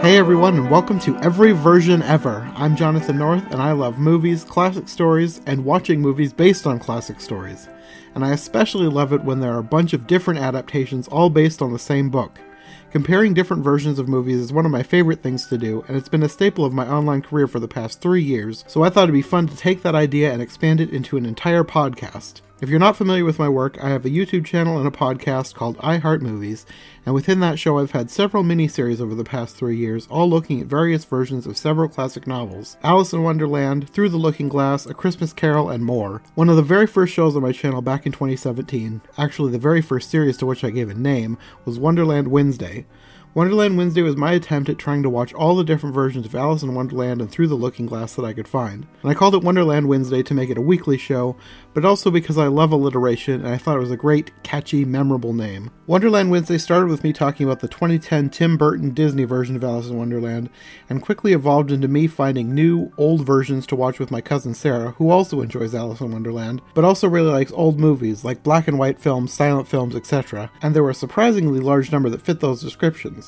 Hey everyone, and welcome to Every Version Ever. I'm Jonathan North, and I love movies, classic stories, and watching movies based on classic stories. And I especially love it when there are a bunch of different adaptations all based on the same book. Comparing different versions of movies is one of my favorite things to do, and it's been a staple of my online career for the past three years, so I thought it'd be fun to take that idea and expand it into an entire podcast. If you're not familiar with my work, I have a YouTube channel and a podcast called I Heart Movies, and within that show I've had several miniseries over the past three years, all looking at various versions of several classic novels Alice in Wonderland, Through the Looking Glass, A Christmas Carol, and more. One of the very first shows on my channel back in 2017, actually the very first series to which I gave a name, was Wonderland Wednesday. Wonderland Wednesday was my attempt at trying to watch all the different versions of Alice in Wonderland and Through the Looking Glass that I could find. And I called it Wonderland Wednesday to make it a weekly show, but also because I love alliteration and I thought it was a great, catchy, memorable name. Wonderland Wednesday started with me talking about the 2010 Tim Burton Disney version of Alice in Wonderland, and quickly evolved into me finding new, old versions to watch with my cousin Sarah, who also enjoys Alice in Wonderland, but also really likes old movies like black and white films, silent films, etc., and there were a surprisingly large number that fit those descriptions.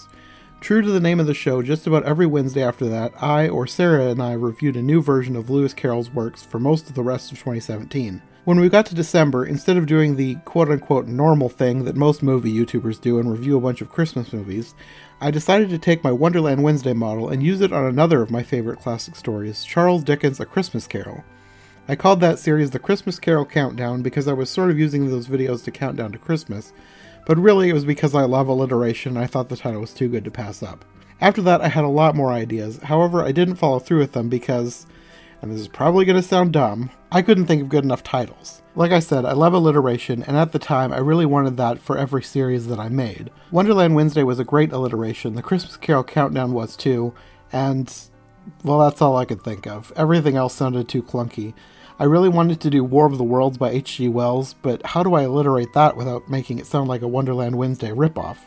True to the name of the show, just about every Wednesday after that, I or Sarah and I reviewed a new version of Lewis Carroll's works for most of the rest of 2017. When we got to December, instead of doing the quote unquote normal thing that most movie YouTubers do and review a bunch of Christmas movies, I decided to take my Wonderland Wednesday model and use it on another of my favorite classic stories, Charles Dickens' A Christmas Carol. I called that series the Christmas Carol Countdown because I was sort of using those videos to count down to Christmas, but really it was because I love alliteration I thought the title was too good to pass up. After that, I had a lot more ideas, however, I didn't follow through with them because, and this is probably going to sound dumb, I couldn't think of good enough titles. Like I said, I love alliteration, and at the time, I really wanted that for every series that I made. Wonderland Wednesday was a great alliteration, the Christmas Carol Countdown was too, and, well, that's all I could think of. Everything else sounded too clunky. I really wanted to do War of the Worlds by H.G. Wells, but how do I alliterate that without making it sound like a Wonderland Wednesday ripoff?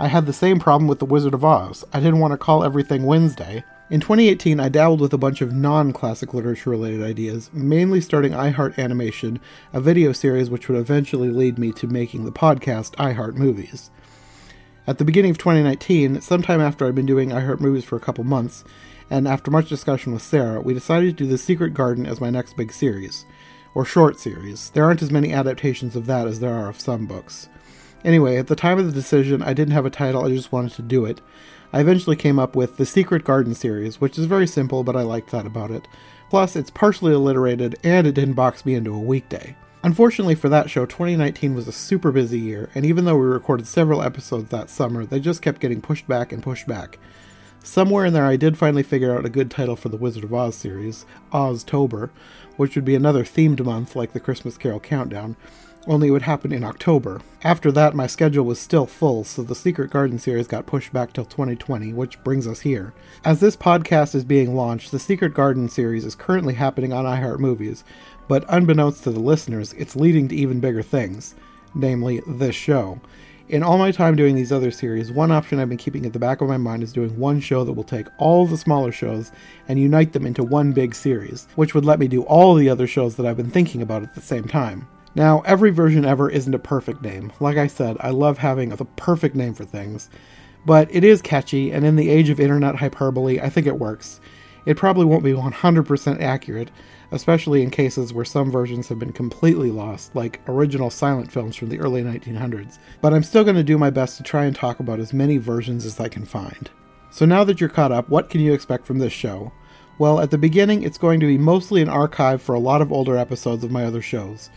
I had the same problem with The Wizard of Oz. I didn't want to call everything Wednesday. In 2018, I dabbled with a bunch of non classic literature related ideas, mainly starting iHeart Animation, a video series which would eventually lead me to making the podcast iHeart Movies. At the beginning of 2019, sometime after I'd been doing iHeart Movies for a couple months, and after much discussion with Sarah, we decided to do The Secret Garden as my next big series, or short series. There aren't as many adaptations of that as there are of some books. Anyway, at the time of the decision, I didn't have a title, I just wanted to do it. I eventually came up with The Secret Garden series, which is very simple, but I liked that about it. Plus, it's partially alliterated, and it didn't box me into a weekday. Unfortunately for that show, 2019 was a super busy year, and even though we recorded several episodes that summer, they just kept getting pushed back and pushed back. Somewhere in there, I did finally figure out a good title for the Wizard of Oz series, Oztober, which would be another themed month like the Christmas Carol Countdown, only it would happen in October. After that, my schedule was still full, so the Secret Garden series got pushed back till 2020, which brings us here. As this podcast is being launched, the Secret Garden series is currently happening on iHeartMovies, but unbeknownst to the listeners, it's leading to even bigger things, namely this show. In all my time doing these other series, one option I've been keeping at the back of my mind is doing one show that will take all the smaller shows and unite them into one big series, which would let me do all the other shows that I've been thinking about at the same time. Now, every version ever isn't a perfect name. Like I said, I love having the perfect name for things. But it is catchy, and in the age of internet hyperbole, I think it works. It probably won't be 100% accurate, especially in cases where some versions have been completely lost, like original silent films from the early 1900s, but I'm still going to do my best to try and talk about as many versions as I can find. So now that you're caught up, what can you expect from this show? Well, at the beginning, it's going to be mostly an archive for a lot of older episodes of my other shows.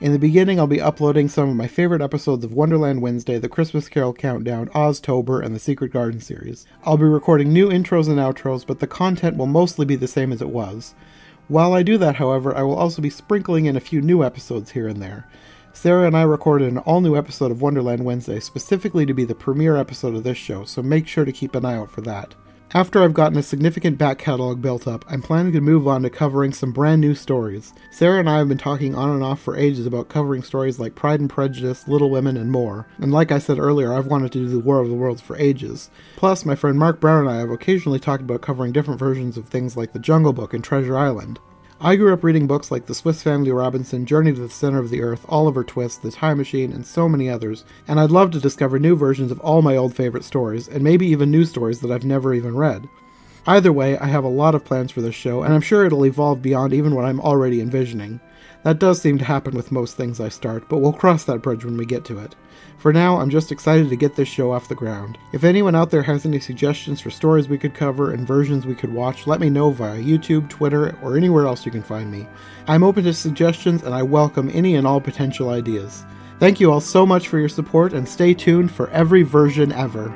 In the beginning, I'll be uploading some of my favorite episodes of Wonderland Wednesday, the Christmas Carol Countdown, Oztober, and the Secret Garden series. I'll be recording new intros and outros, but the content will mostly be the same as it was. While I do that, however, I will also be sprinkling in a few new episodes here and there. Sarah and I recorded an all new episode of Wonderland Wednesday specifically to be the premiere episode of this show, so make sure to keep an eye out for that. After I've gotten a significant back catalog built up, I'm planning to move on to covering some brand new stories. Sarah and I have been talking on and off for ages about covering stories like Pride and Prejudice, Little Women, and more. And like I said earlier, I've wanted to do the War of the Worlds for ages. Plus, my friend Mark Brown and I have occasionally talked about covering different versions of things like The Jungle Book and Treasure Island. I grew up reading books like The Swiss Family Robinson, Journey to the Center of the Earth, Oliver Twist, The Time Machine, and so many others, and I'd love to discover new versions of all my old favorite stories, and maybe even new stories that I've never even read. Either way, I have a lot of plans for this show, and I'm sure it'll evolve beyond even what I'm already envisioning. That does seem to happen with most things I start, but we'll cross that bridge when we get to it. For now, I'm just excited to get this show off the ground. If anyone out there has any suggestions for stories we could cover and versions we could watch, let me know via YouTube, Twitter, or anywhere else you can find me. I'm open to suggestions and I welcome any and all potential ideas. Thank you all so much for your support and stay tuned for every version ever.